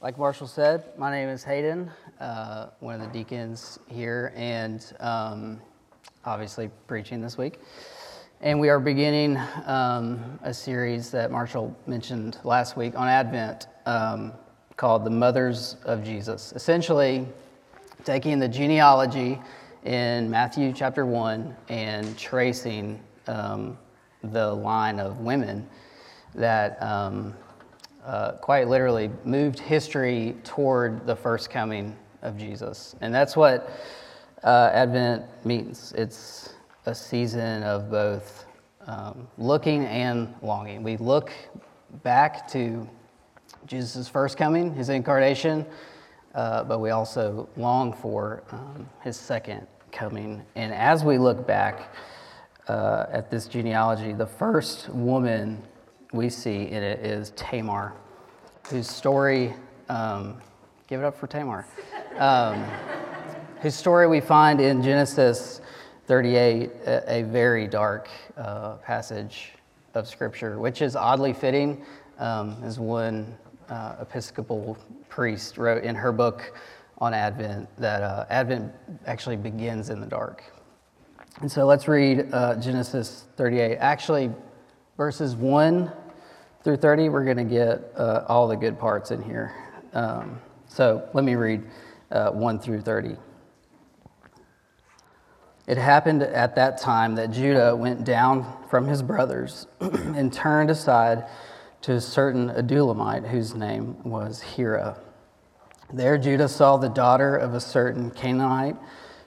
Like Marshall said, my name is Hayden, uh, one of the deacons here, and um, obviously preaching this week. And we are beginning um, a series that Marshall mentioned last week on Advent um, called The Mothers of Jesus. Essentially, taking the genealogy in Matthew chapter 1 and tracing um, the line of women that um, uh, quite literally moved history toward the first coming of Jesus. And that's what uh, Advent means it's a season of both um, looking and longing. We look back to Jesus' first coming, his incarnation, uh, but we also long for um, his second coming. And as we look back uh, at this genealogy, the first woman we see in it is Tamar, whose story, um, give it up for Tamar, um, whose story we find in Genesis 38, a, a very dark uh, passage of Scripture, which is oddly fitting, um, as one uh, Episcopal priest wrote in her book on Advent, that uh, Advent actually begins in the dark. And so let's read uh, Genesis 38. Actually, verses 1 through 30, we're going to get uh, all the good parts in here. Um, so let me read uh, 1 through 30. It happened at that time that Judah went down from his brothers and turned aside to a certain Adullamite whose name was Hira. There Judah saw the daughter of a certain Canaanite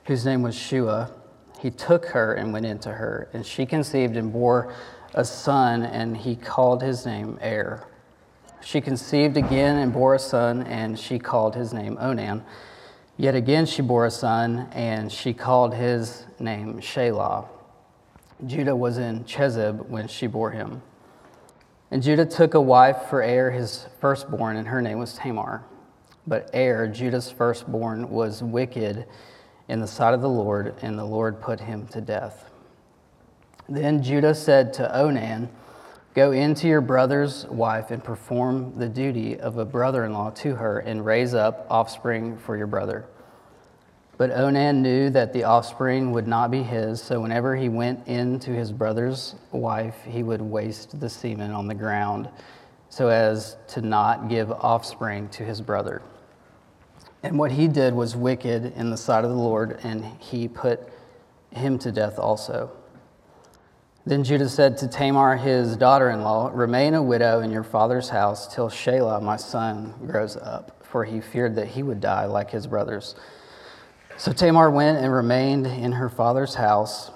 whose name was Shua. He took her and went into her, and she conceived and bore a son, and he called his name Er. She conceived again and bore a son, and she called his name Onan. Yet again she bore a son, and she called his name Shelah. Judah was in Chezib when she bore him. And Judah took a wife for Er, his firstborn, and her name was Tamar. But Er, Judah's firstborn, was wicked in the sight of the Lord, and the Lord put him to death. Then Judah said to Onan, Go into your brother's wife and perform the duty of a brother in law to her and raise up offspring for your brother. But Onan knew that the offspring would not be his, so whenever he went in to his brother's wife, he would waste the semen on the ground so as to not give offspring to his brother. And what he did was wicked in the sight of the Lord, and he put him to death also. Then Judah said to Tamar, his daughter in law, Remain a widow in your father's house till Shelah, my son, grows up, for he feared that he would die like his brothers. So Tamar went and remained in her father's house.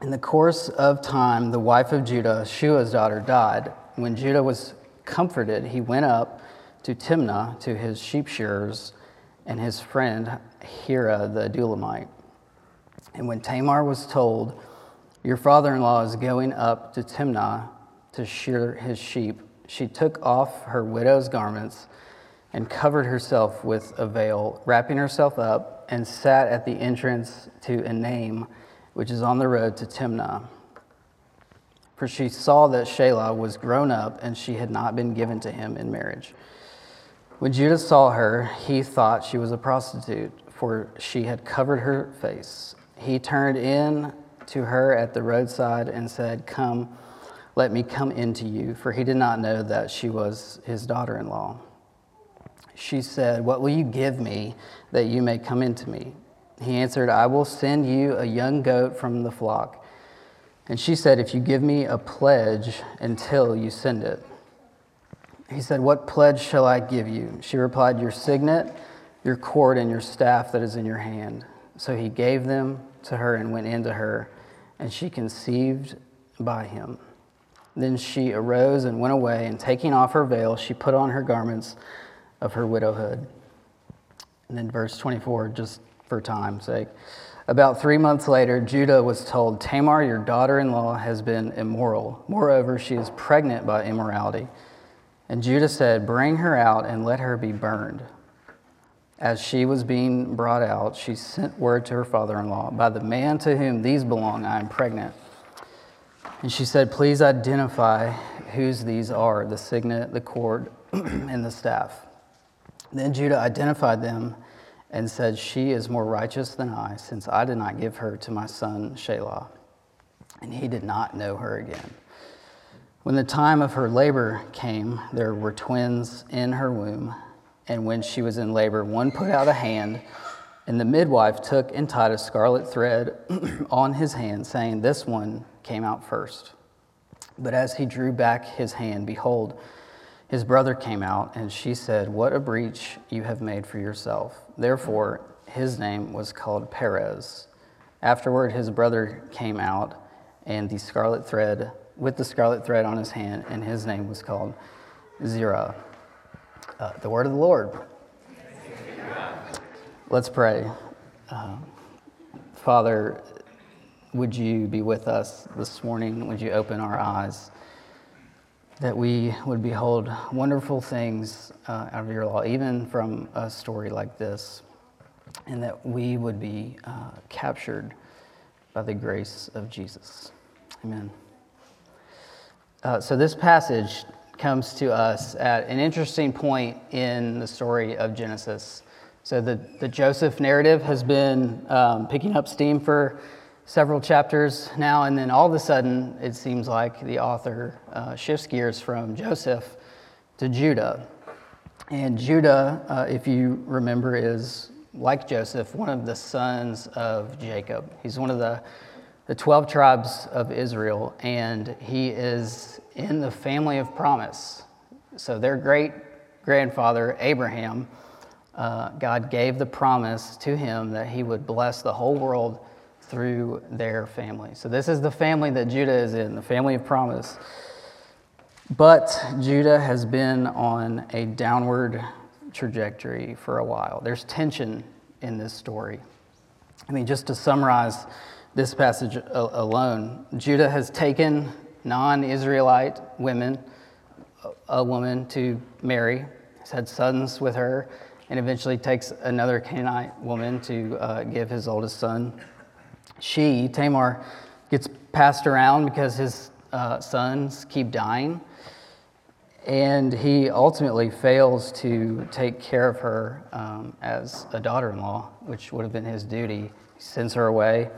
In the course of time, the wife of Judah, Shua's daughter, died. When Judah was comforted, he went up to Timnah to his sheep shearers and his friend Hira the Adullamite. And when Tamar was told, your father in law is going up to Timnah to shear his sheep. She took off her widow's garments and covered herself with a veil, wrapping herself up, and sat at the entrance to Enaim, which is on the road to Timnah. For she saw that Shelah was grown up, and she had not been given to him in marriage. When Judah saw her, he thought she was a prostitute, for she had covered her face. He turned in to her at the roadside and said, Come, let me come into you, for he did not know that she was his daughter in law. She said, What will you give me that you may come into me? He answered, I will send you a young goat from the flock. And she said, If you give me a pledge until you send it. He said, What pledge shall I give you? She replied, Your signet, your cord, and your staff that is in your hand. So he gave them to her and went into her, and she conceived by him. Then she arose and went away, and taking off her veil, she put on her garments of her widowhood. And then, verse 24, just for time's sake. About three months later, Judah was told, Tamar, your daughter in law, has been immoral. Moreover, she is pregnant by immorality. And Judah said, Bring her out and let her be burned. As she was being brought out, she sent word to her father in law, By the man to whom these belong, I am pregnant. And she said, Please identify whose these are the signet, the cord, and the staff. Then Judah identified them and said, She is more righteous than I, since I did not give her to my son Shelah. And he did not know her again. When the time of her labor came, there were twins in her womb. And when she was in labor, one put out a hand, and the midwife took and tied a scarlet thread on his hand, saying, This one came out first. But as he drew back his hand, behold, his brother came out, and she said, What a breach you have made for yourself. Therefore, his name was called Perez. Afterward, his brother came out, and the scarlet thread, with the scarlet thread on his hand, and his name was called Zerah. Uh, the word of the Lord. Let's pray. Uh, Father, would you be with us this morning? Would you open our eyes? that we would behold wonderful things uh, out of your law, even from a story like this, and that we would be uh, captured by the grace of Jesus. Amen. Uh, so, this passage comes to us at an interesting point in the story of Genesis. So, the, the Joseph narrative has been um, picking up steam for several chapters now, and then all of a sudden, it seems like the author uh, shifts gears from Joseph to Judah. And Judah, uh, if you remember, is like Joseph, one of the sons of Jacob. He's one of the, the 12 tribes of Israel, and he is in the family of promise. So their great grandfather, Abraham, uh, God gave the promise to him that he would bless the whole world through their family. So, this is the family that Judah is in, the family of promise. But Judah has been on a downward trajectory for a while. There's tension in this story. I mean, just to summarize this passage alone, Judah has taken non Israelite women, a woman to marry, has had sons with her, and eventually takes another Canaanite woman to uh, give his oldest son she, Tamar, gets passed around because his uh, sons keep dying. And he ultimately fails to take care of her um, as a daughter in law, which would have been his duty. He sends her away.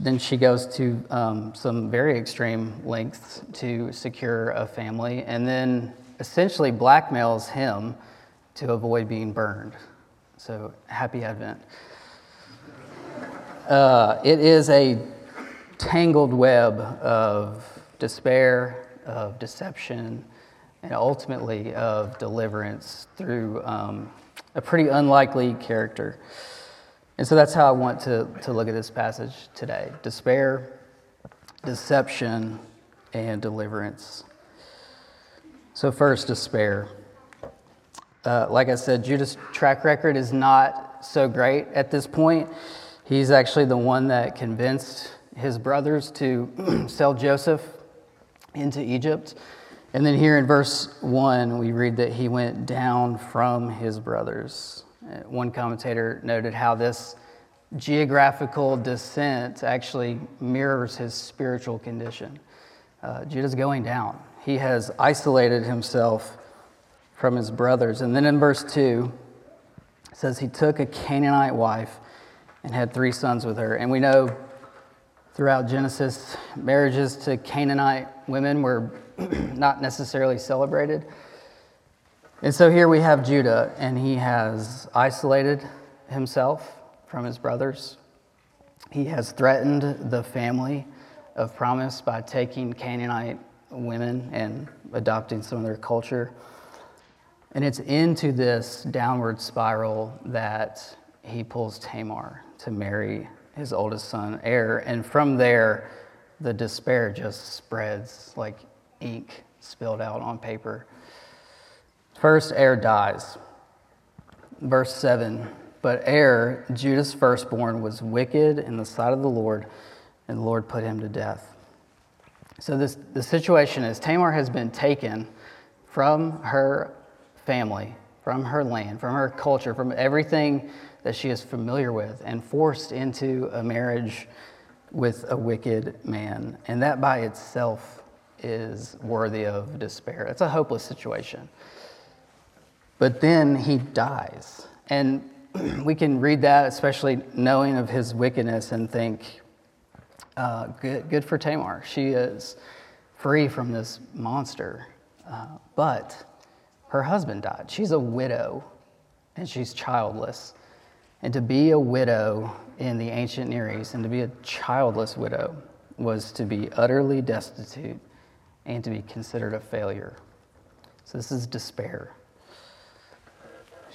Then she goes to um, some very extreme lengths to secure a family, and then essentially blackmails him to avoid being burned. So, happy Advent. Uh, it is a tangled web of despair, of deception, and ultimately of deliverance through um, a pretty unlikely character. And so that's how I want to, to look at this passage today despair, deception, and deliverance. So, first, despair. Uh, like I said, Judah's track record is not so great at this point. He's actually the one that convinced his brothers to sell Joseph into Egypt. And then here in verse 1, we read that he went down from his brothers. Uh, one commentator noted how this geographical descent actually mirrors his spiritual condition. Uh, Judah's going down. He has isolated himself from his brothers. And then in verse 2, it says he took a Canaanite wife and had three sons with her. And we know throughout Genesis, marriages to Canaanite women were not necessarily celebrated. And so here we have Judah, and he has isolated himself from his brothers. He has threatened the family of promise by taking Canaanite women and adopting some of their culture. And it's into this downward spiral that he pulls Tamar to marry his oldest son, Er. And from there, the despair just spreads like ink spilled out on paper. First, Er dies. Verse 7 But Er, Judah's firstborn, was wicked in the sight of the Lord, and the Lord put him to death. So, this, the situation is Tamar has been taken from her family, from her land, from her culture, from everything that she is familiar with and forced into a marriage with a wicked man. And that by itself is worthy of despair. It's a hopeless situation. But then he dies. And we can read that, especially knowing of his wickedness, and think, uh, good, good for Tamar. She is free from this monster. Uh, but her husband died. She's a widow and she's childless. And to be a widow in the ancient Near East and to be a childless widow was to be utterly destitute and to be considered a failure. So this is despair.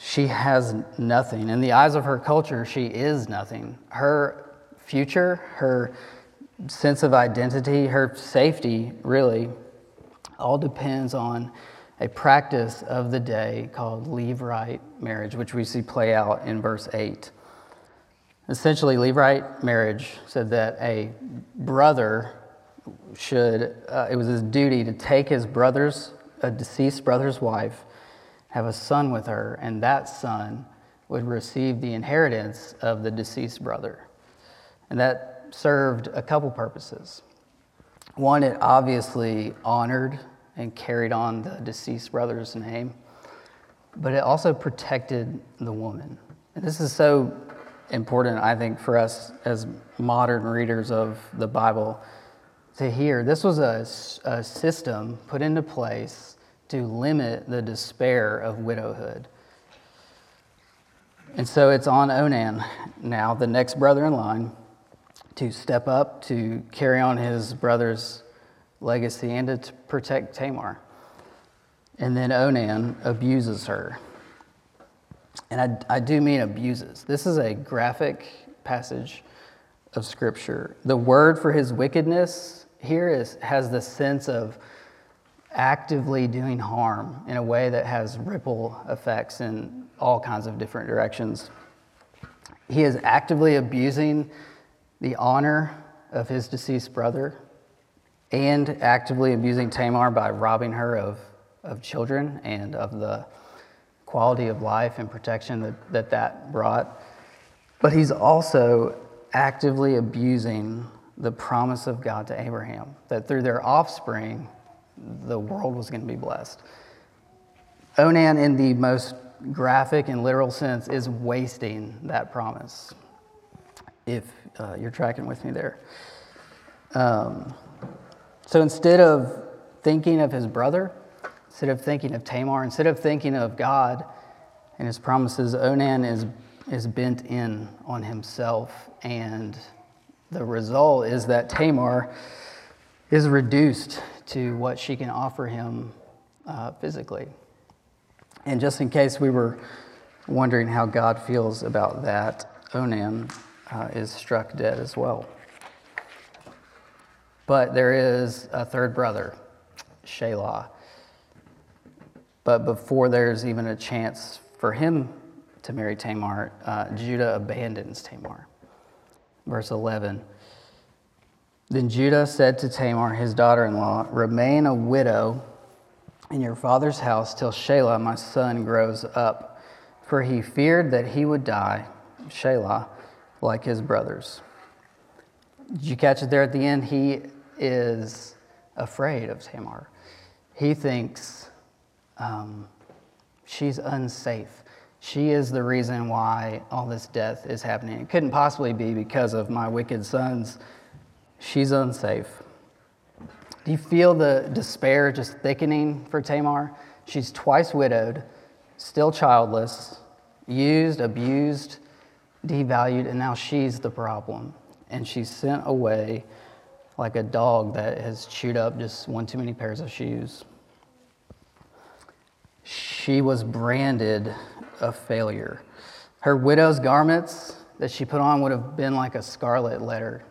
She has nothing. In the eyes of her culture, she is nothing. Her future, her sense of identity, her safety, really, all depends on a practice of the day called levirate marriage, which we see play out in verse 8. Essentially, levirate marriage said that a brother should, uh, it was his duty to take his brother's, a deceased brother's wife, have a son with her, and that son would receive the inheritance of the deceased brother. And that served a couple purposes. One, it obviously honored and carried on the deceased brother's name, but it also protected the woman. And this is so important, I think, for us as modern readers of the Bible to hear. This was a, a system put into place to limit the despair of widowhood. And so it's on Onan now, the next brother in line, to step up to carry on his brother's legacy and to protect Tamar. And then Onan abuses her. And I, I do mean abuses. This is a graphic passage of Scripture. The word for his wickedness here is, has the sense of actively doing harm in a way that has ripple effects in all kinds of different directions. He is actively abusing the honor of his deceased brother and actively abusing Tamar by robbing her of, of children and of the quality of life and protection that that, that brought. But he's also actively abusing the promise of God to Abraham that through their offspring, the world was going to be blessed. Onan, in the most graphic and literal sense, is wasting that promise. If uh, you're tracking with me there. Um, so instead of thinking of his brother, instead of thinking of Tamar, instead of thinking of God and his promises, Onan is, is bent in on himself. And the result is that Tamar is reduced to what she can offer him uh, physically. And just in case we were wondering how God feels about that, Onan uh, is struck dead as well. But there is a third brother, Shelah. But before there's even a chance for him to marry Tamar, uh, Judah abandons Tamar. Verse 11 Then Judah said to Tamar, his daughter in law, Remain a widow in your father's house till Shelah, my son, grows up. For he feared that he would die, Shelah, like his brothers. Did you catch it there at the end? He is afraid of Tamar. He thinks um, she's unsafe. She is the reason why all this death is happening. It couldn't possibly be because of my wicked sons. She's unsafe. Do you feel the despair just thickening for Tamar? She's twice widowed, still childless, used, abused, devalued, and now she's the problem. And she's sent away like a dog that has chewed up just one too many pairs of shoes. She was branded a failure. Her widow's garments that she put on would have been like a scarlet letter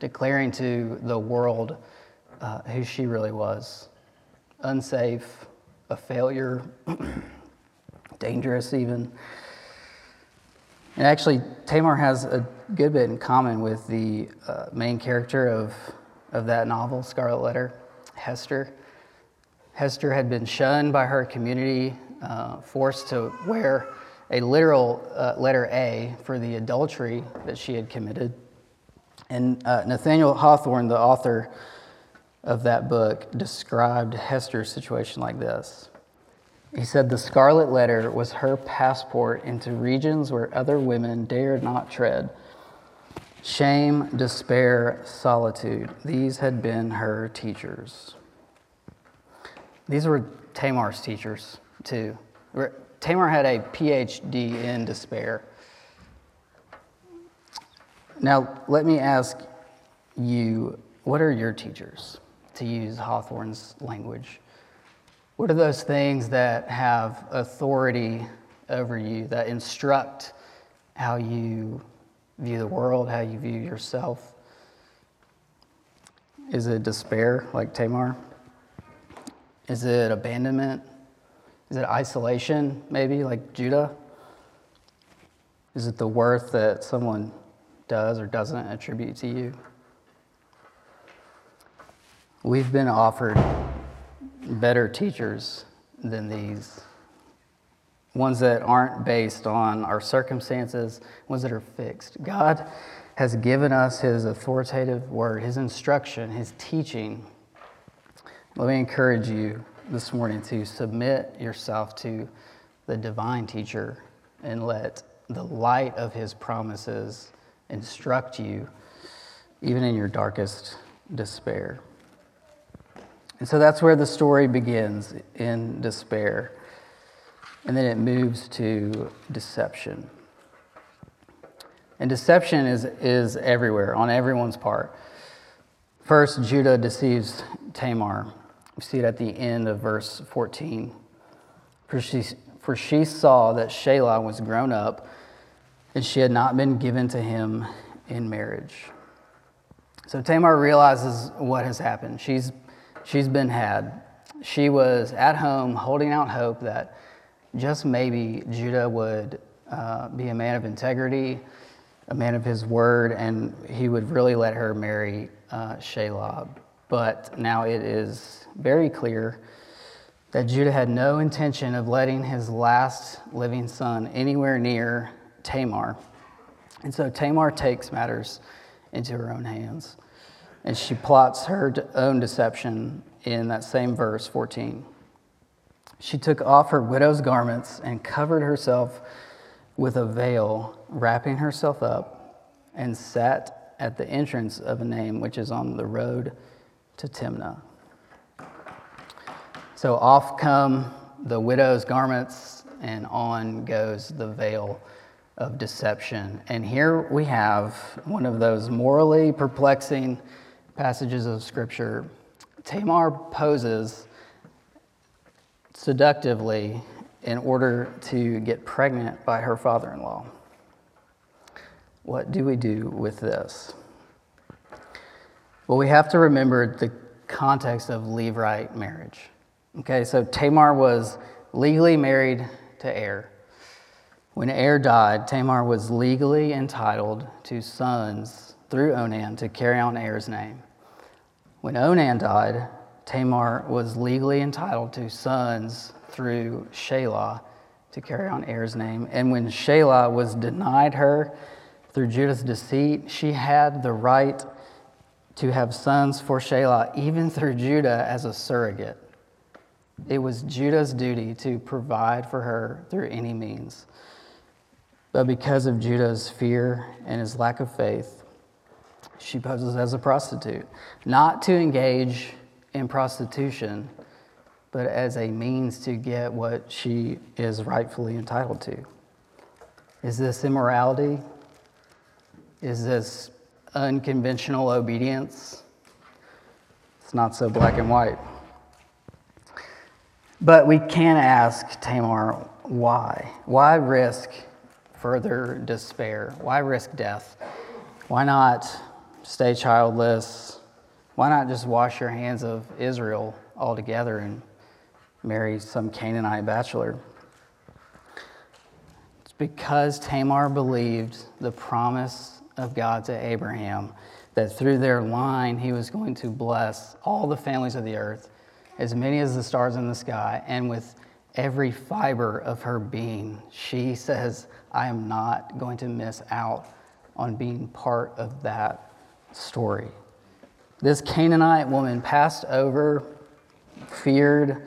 declaring to the world uh, who she really was unsafe, a failure, dangerous even. And actually, Tamar has a good bit in common with the uh, main character of, of that novel, Scarlet Letter, Hester. Hester had been shunned by her community, uh, forced to wear a literal uh, letter A for the adultery that she had committed. And uh, Nathaniel Hawthorne, the author of that book, described Hester's situation like this He said the scarlet letter was her passport into regions where other women dared not tread. Shame, despair, solitude, these had been her teachers. These were Tamar's teachers, too. Tamar had a PhD in despair. Now, let me ask you what are your teachers, to use Hawthorne's language? What are those things that have authority over you, that instruct how you view the world, how you view yourself? Is it despair, like Tamar? Is it abandonment? Is it isolation, maybe, like Judah? Is it the worth that someone does or doesn't attribute to you? We've been offered better teachers than these. Ones that aren't based on our circumstances, ones that are fixed. God has given us His authoritative word, His instruction, His teaching. Let me encourage you this morning to submit yourself to the divine teacher and let the light of His promises instruct you, even in your darkest despair. And so that's where the story begins in despair. And then it moves to deception. And deception is, is everywhere, on everyone's part. First, Judah deceives Tamar. We see it at the end of verse 14. For she, for she saw that Shelah was grown up, and she had not been given to him in marriage. So Tamar realizes what has happened. She's she's been had. She was at home holding out hope that just maybe Judah would uh, be a man of integrity, a man of his word, and he would really let her marry uh, Shelah. But now it is very clear that Judah had no intention of letting his last living son anywhere near Tamar. And so Tamar takes matters into her own hands. And she plots her own deception in that same verse 14. She took off her widow's garments and covered herself with a veil, wrapping herself up, and sat at the entrance of Enaim which is on the road to Timnah. So off come the widow's garments, and on goes the veil of deception. And here we have one of those morally perplexing passages of Scripture, Tamar poses seductively in order to get pregnant by her father in law. What do we do with this? Well, we have to remember the context of levirate marriage. Okay, so Tamar was legally married to Er. When Er died, Tamar was legally entitled to sons through Onan to carry on Er's name. When Onan died, Tamar was legally entitled to sons through Shelah to carry on Er's name. And when Shelah was denied her through Judah's deceit, she had the right to have sons for Shelah, even through Judah as a surrogate. It was Judah's duty to provide for her through any means. But because of Judah's fear and his lack of faith, she poses as a prostitute, not to engage in prostitution, but as a means to get what she is rightfully entitled to. Is this immorality? Is this unconventional obedience? It's not so black and white. But we can ask Tamar why? Why risk further despair? Why risk death? Why not stay childless. Why not just wash your hands of Israel altogether and marry some Canaanite bachelor? It's because Tamar believed the promise of God to Abraham that through their line he was going to bless all the families of the earth, as many as the stars in the sky, and with every fiber of her being, she says, I am not going to miss out on being part of that story. This Canaanite woman passed over, feared,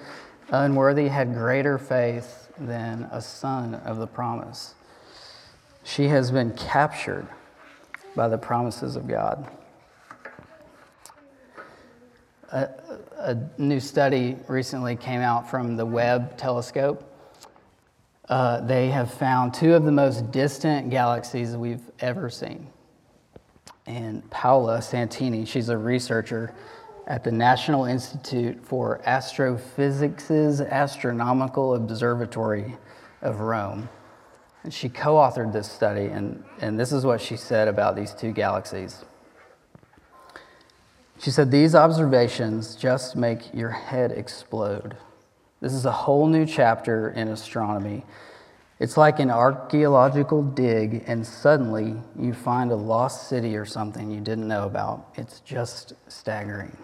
unworthy, had greater faith than a son of the promise. She has been captured by the promises of God. A, a new study recently came out from the Webb telescope. Uh, they have found two of the most distant galaxies we've ever seen. And Paola Santini, she's a researcher at the National Institute for Astrophysics' Astronomical Observatory of Rome. And she co authored this study, and, and this is what she said about these two galaxies. She said, These observations just make your head explode. This is a whole new chapter in astronomy. It's like an archaeological dig, and suddenly you find a lost city or something you didn't know about. It's just staggering.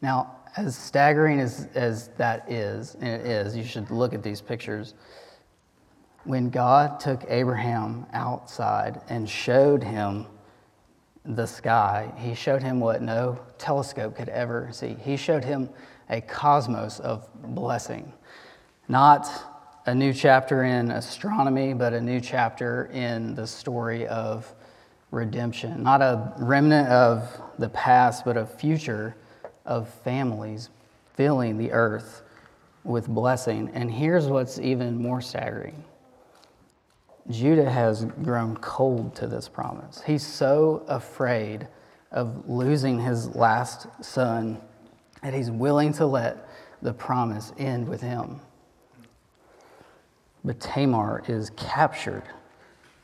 Now, as staggering as, as that is, and it is, you should look at these pictures. When God took Abraham outside and showed him the sky, he showed him what no telescope could ever see. He showed him a cosmos of blessing. Not a new chapter in astronomy, but a new chapter in the story of redemption. Not a remnant of the past, but a future of families filling the earth with blessing. And here's what's even more staggering Judah has grown cold to this promise. He's so afraid of losing his last son that he's willing to let the promise end with him. But Tamar is captured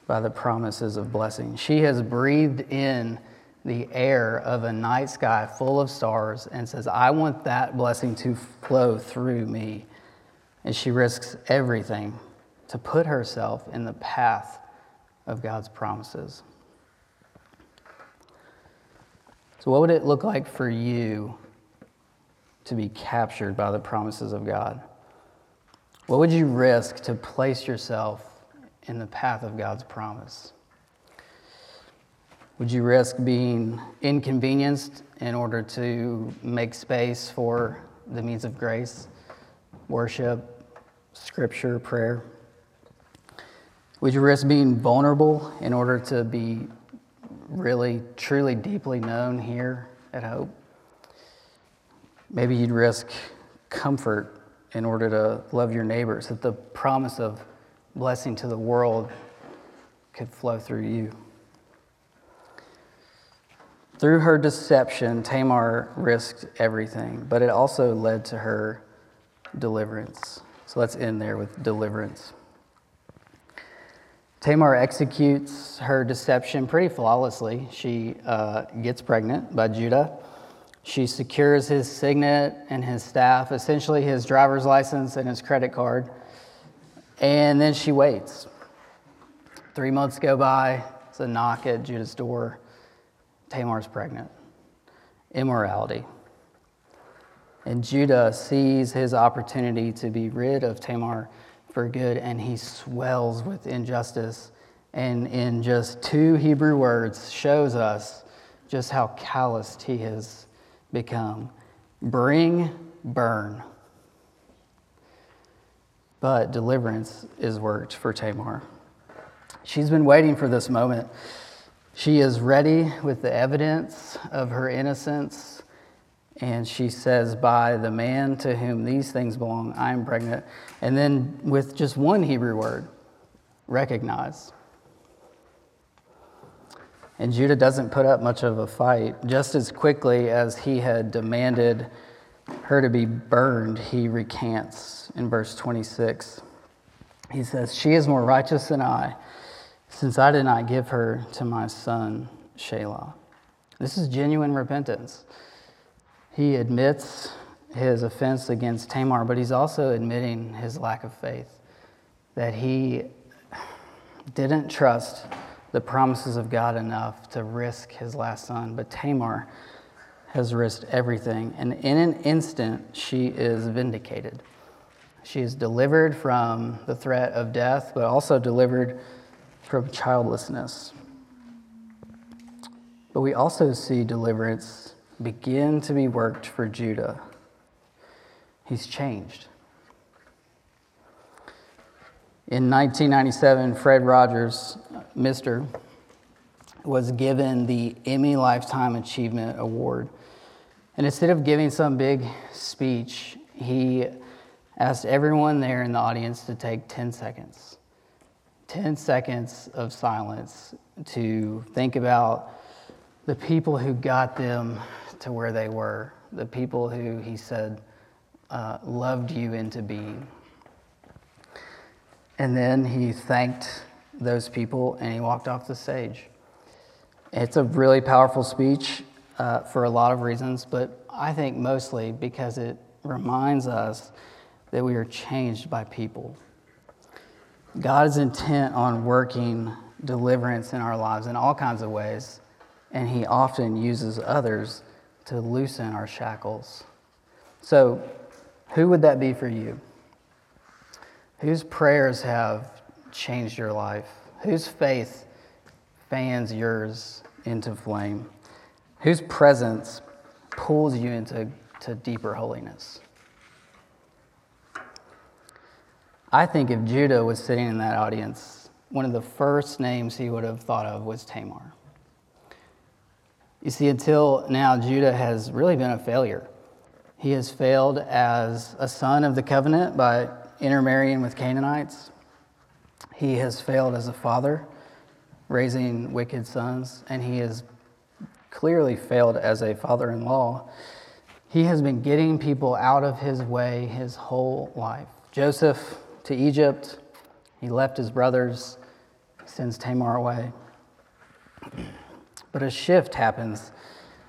by the promises of blessing. She has breathed in the air of a night sky full of stars and says, I want that blessing to flow through me. And she risks everything to put herself in the path of God's promises. So, what would it look like for you to be captured by the promises of God? What would you risk to place yourself in the path of God's promise? Would you risk being inconvenienced in order to make space for the means of grace, worship, scripture, prayer? Would you risk being vulnerable in order to be really, truly, deeply known here at Hope? Maybe you'd risk comfort in order to love your neighbors, that the promise of blessing to the world could flow through you. Through her deception, Tamar risked everything, but it also led to her deliverance. So let's end there with deliverance. Tamar executes her deception pretty flawlessly. She uh, gets pregnant by Judah. She secures his signet and his staff, essentially his driver's license and his credit card. And then she waits. Three months go by. It's a knock at Judah's door. Tamar's pregnant. Immorality. And Judah sees his opportunity to be rid of Tamar for good, and he swells with injustice. And in just two Hebrew words, shows us just how calloused he has become. Bring, burn. But deliverance is worked for Tamar. She's been waiting for this moment. She is ready with the evidence of her innocence, and she says, By the man to whom these things belong, I am pregnant. And then with just one Hebrew word, recognize. And Judah doesn't put up much of a fight. Just as quickly as he had demanded her to be burned, he recants in verse 26. He says, She is more righteous than I since I did not give her to my son Shelah. This is genuine repentance. He admits his offense against Tamar, but he's also admitting his lack of faith, that he didn't trust the promises of God enough to risk his last son. But Tamar has risked everything, and in an instant, she is vindicated. She is delivered from the threat of death, but also delivered from childlessness. But we also see deliverance begin to be worked for Judah. He's changed. In 1997, Fred Rogers, Mr., was given the Emmy Lifetime Achievement Award. And instead of giving some big speech, he asked everyone there in the audience to take 10 seconds. 10 seconds of silence to think about the people who got them to where they were, the people who he said uh, loved you into being. And then he thanked those people and he walked off the stage. It's a really powerful speech uh, for a lot of reasons, but I think mostly because it reminds us that we are changed by people. God is intent on working deliverance in our lives in all kinds of ways, and He often uses others to loosen our shackles. So, who would that be for you? Whose prayers have changed your life? Whose faith fans yours into flame? Whose presence pulls you into to deeper holiness? I think if Judah was sitting in that audience, one of the first names he would have thought of was Tamar. You see, until now, Judah has really been a failure. He has failed as a son of the covenant by intermarrying with Canaanites. He has failed as a father, raising wicked sons, and he has clearly failed as a father in law. He has been getting people out of his way his whole life. Joseph to Egypt, he left his brothers, sends Tamar away. But a shift happens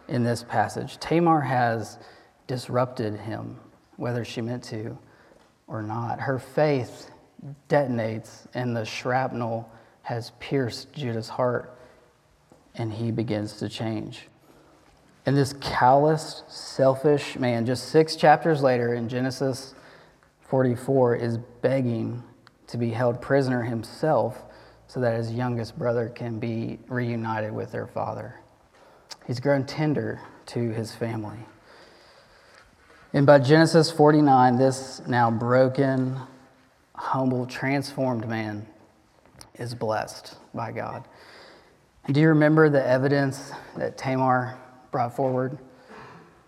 in this passage. Tamar has disrupted him, whether she meant to or not. Her faith detonates, and the shrapnel has pierced Judah's heart, and he begins to change. And this callous, selfish man, just six chapters later in Genesis 44, is begging to be held prisoner himself so that his youngest brother can be reunited with their father. He's grown tender to his family. And by Genesis 49, this now broken, humble, transformed man is blessed by God. Do you remember the evidence that Tamar brought forward?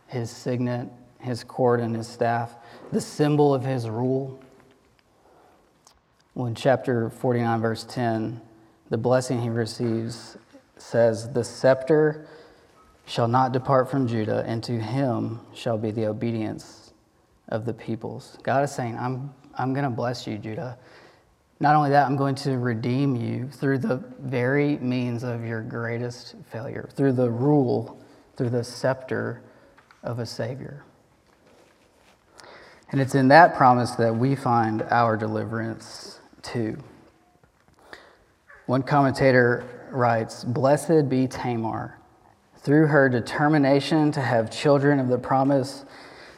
His signet, his cord, and his staff, the symbol of his rule. Well, in chapter 49, verse 10, the blessing he receives says, The scepter shall not depart from Judah, and to him shall be the obedience of the peoples. God is saying, I'm, I'm going to bless you, Judah. Not only that, I'm going to redeem you through the very means of your greatest failure, through the rule, through the scepter of a Savior. And it's in that promise that we find our deliverance too. One commentator writes Blessed be Tamar through her determination to have children of the promise,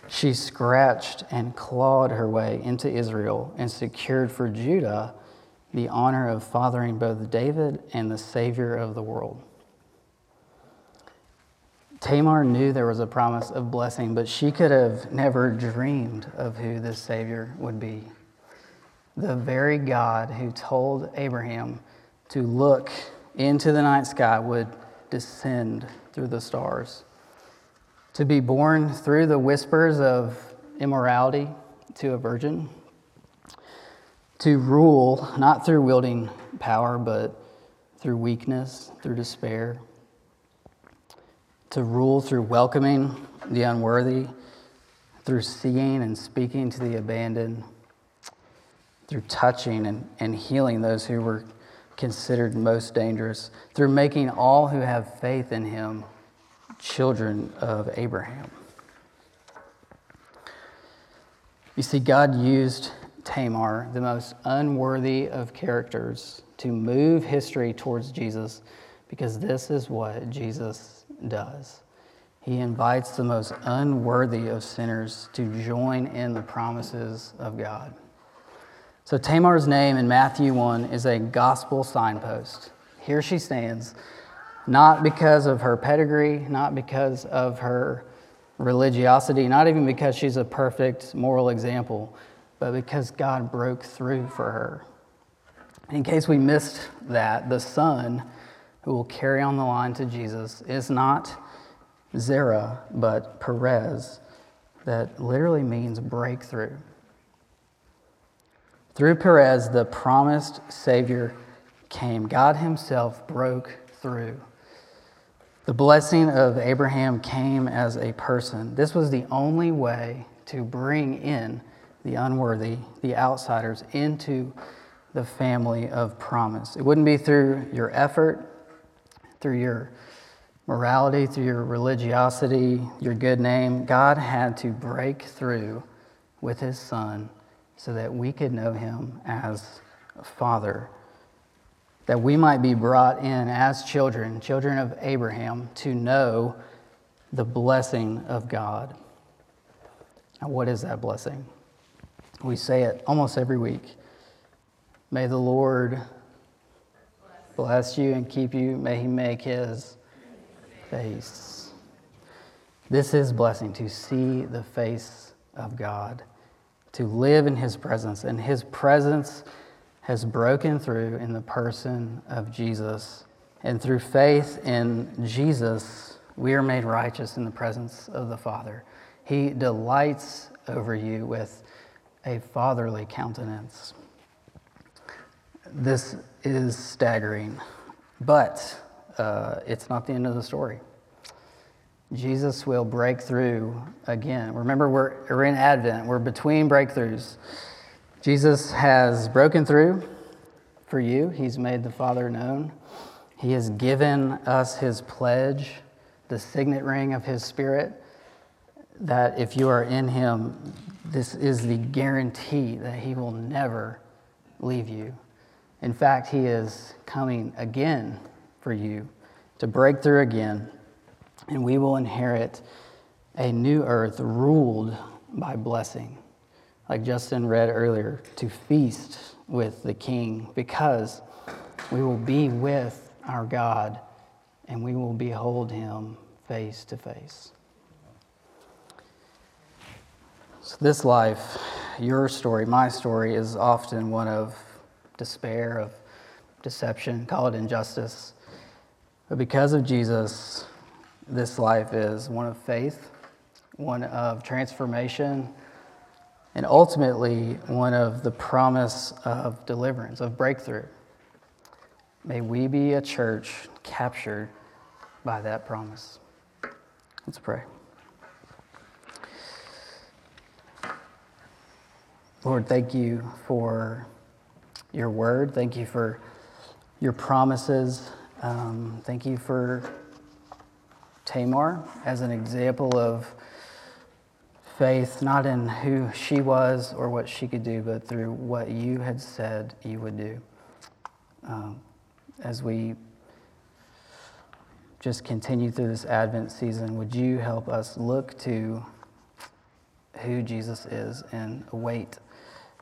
she scratched and clawed her way into Israel and secured for Judah the honor of fathering both David and the Savior of the world. Tamar knew there was a promise of blessing, but she could have never dreamed of who this Savior would be. The very God who told Abraham to look into the night sky would descend through the stars, to be born through the whispers of immorality to a virgin, to rule not through wielding power, but through weakness, through despair, to rule through welcoming the unworthy, through seeing and speaking to the abandoned, through touching and, and healing those who were considered most dangerous, through making all who have faith in him children of Abraham. You see, God used Tamar, the most unworthy of characters, to move history towards Jesus because this is what Jesus does. He invites the most unworthy of sinners to join in the promises of God. So Tamar's name in Matthew 1 is a gospel signpost. Here she stands, not because of her pedigree, not because of her religiosity, not even because she's a perfect moral example, but because God broke through for her. In case we missed that, the son who will carry on the line to Jesus is not Zerah, but Perez, that literally means breakthrough. Through Perez, the promised Savior came. God Himself broke through. The blessing of Abraham came as a person. This was the only way to bring in the unworthy, the outsiders, into the family of promise. It wouldn't be through your effort, through your morality, through your religiosity, your good name. God had to break through with his son so that we could know him as a Father that we might be brought in as children, children of Abraham, to know the blessing of God. Now, what is that blessing? We say it almost every week. May the Lord bless you and keep you. May he make his face. This is blessing to see the face of God, to live in his presence, and his presence has broken through in the person of Jesus. And through faith in Jesus, we are made righteous in the presence of the Father. He delights over you with a fatherly countenance. This is staggering, but uh, it's not the end of the story. Jesus will break through again. Remember, we're, we're in Advent, we're between breakthroughs. Jesus has broken through for you, He's made the Father known. He has given us His pledge, the signet ring of His Spirit, that if you are in Him, this is the guarantee that He will never leave you. In fact, He is coming again for you to break through again, and we will inherit a new earth ruled by blessing like Justin read earlier, to feast with the King because we will be with our God and we will behold him face to face. So, this life, your story, my story, is often one of despair, of deception, call it injustice. But because of Jesus, this life is one of faith, one of transformation and ultimately one of the promise of deliverance, of breakthrough. May we be a church captured by that promise. Let's pray. Lord, thank you for your word. Thank you for your promises. Um, thank you for Tamar as an example of faith not in who she was or what she could do, but through what you had said you would do. Um, as we just continue through this Advent season, would you help us look to who Jesus is and await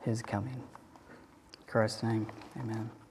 his coming? In Christ's name, amen.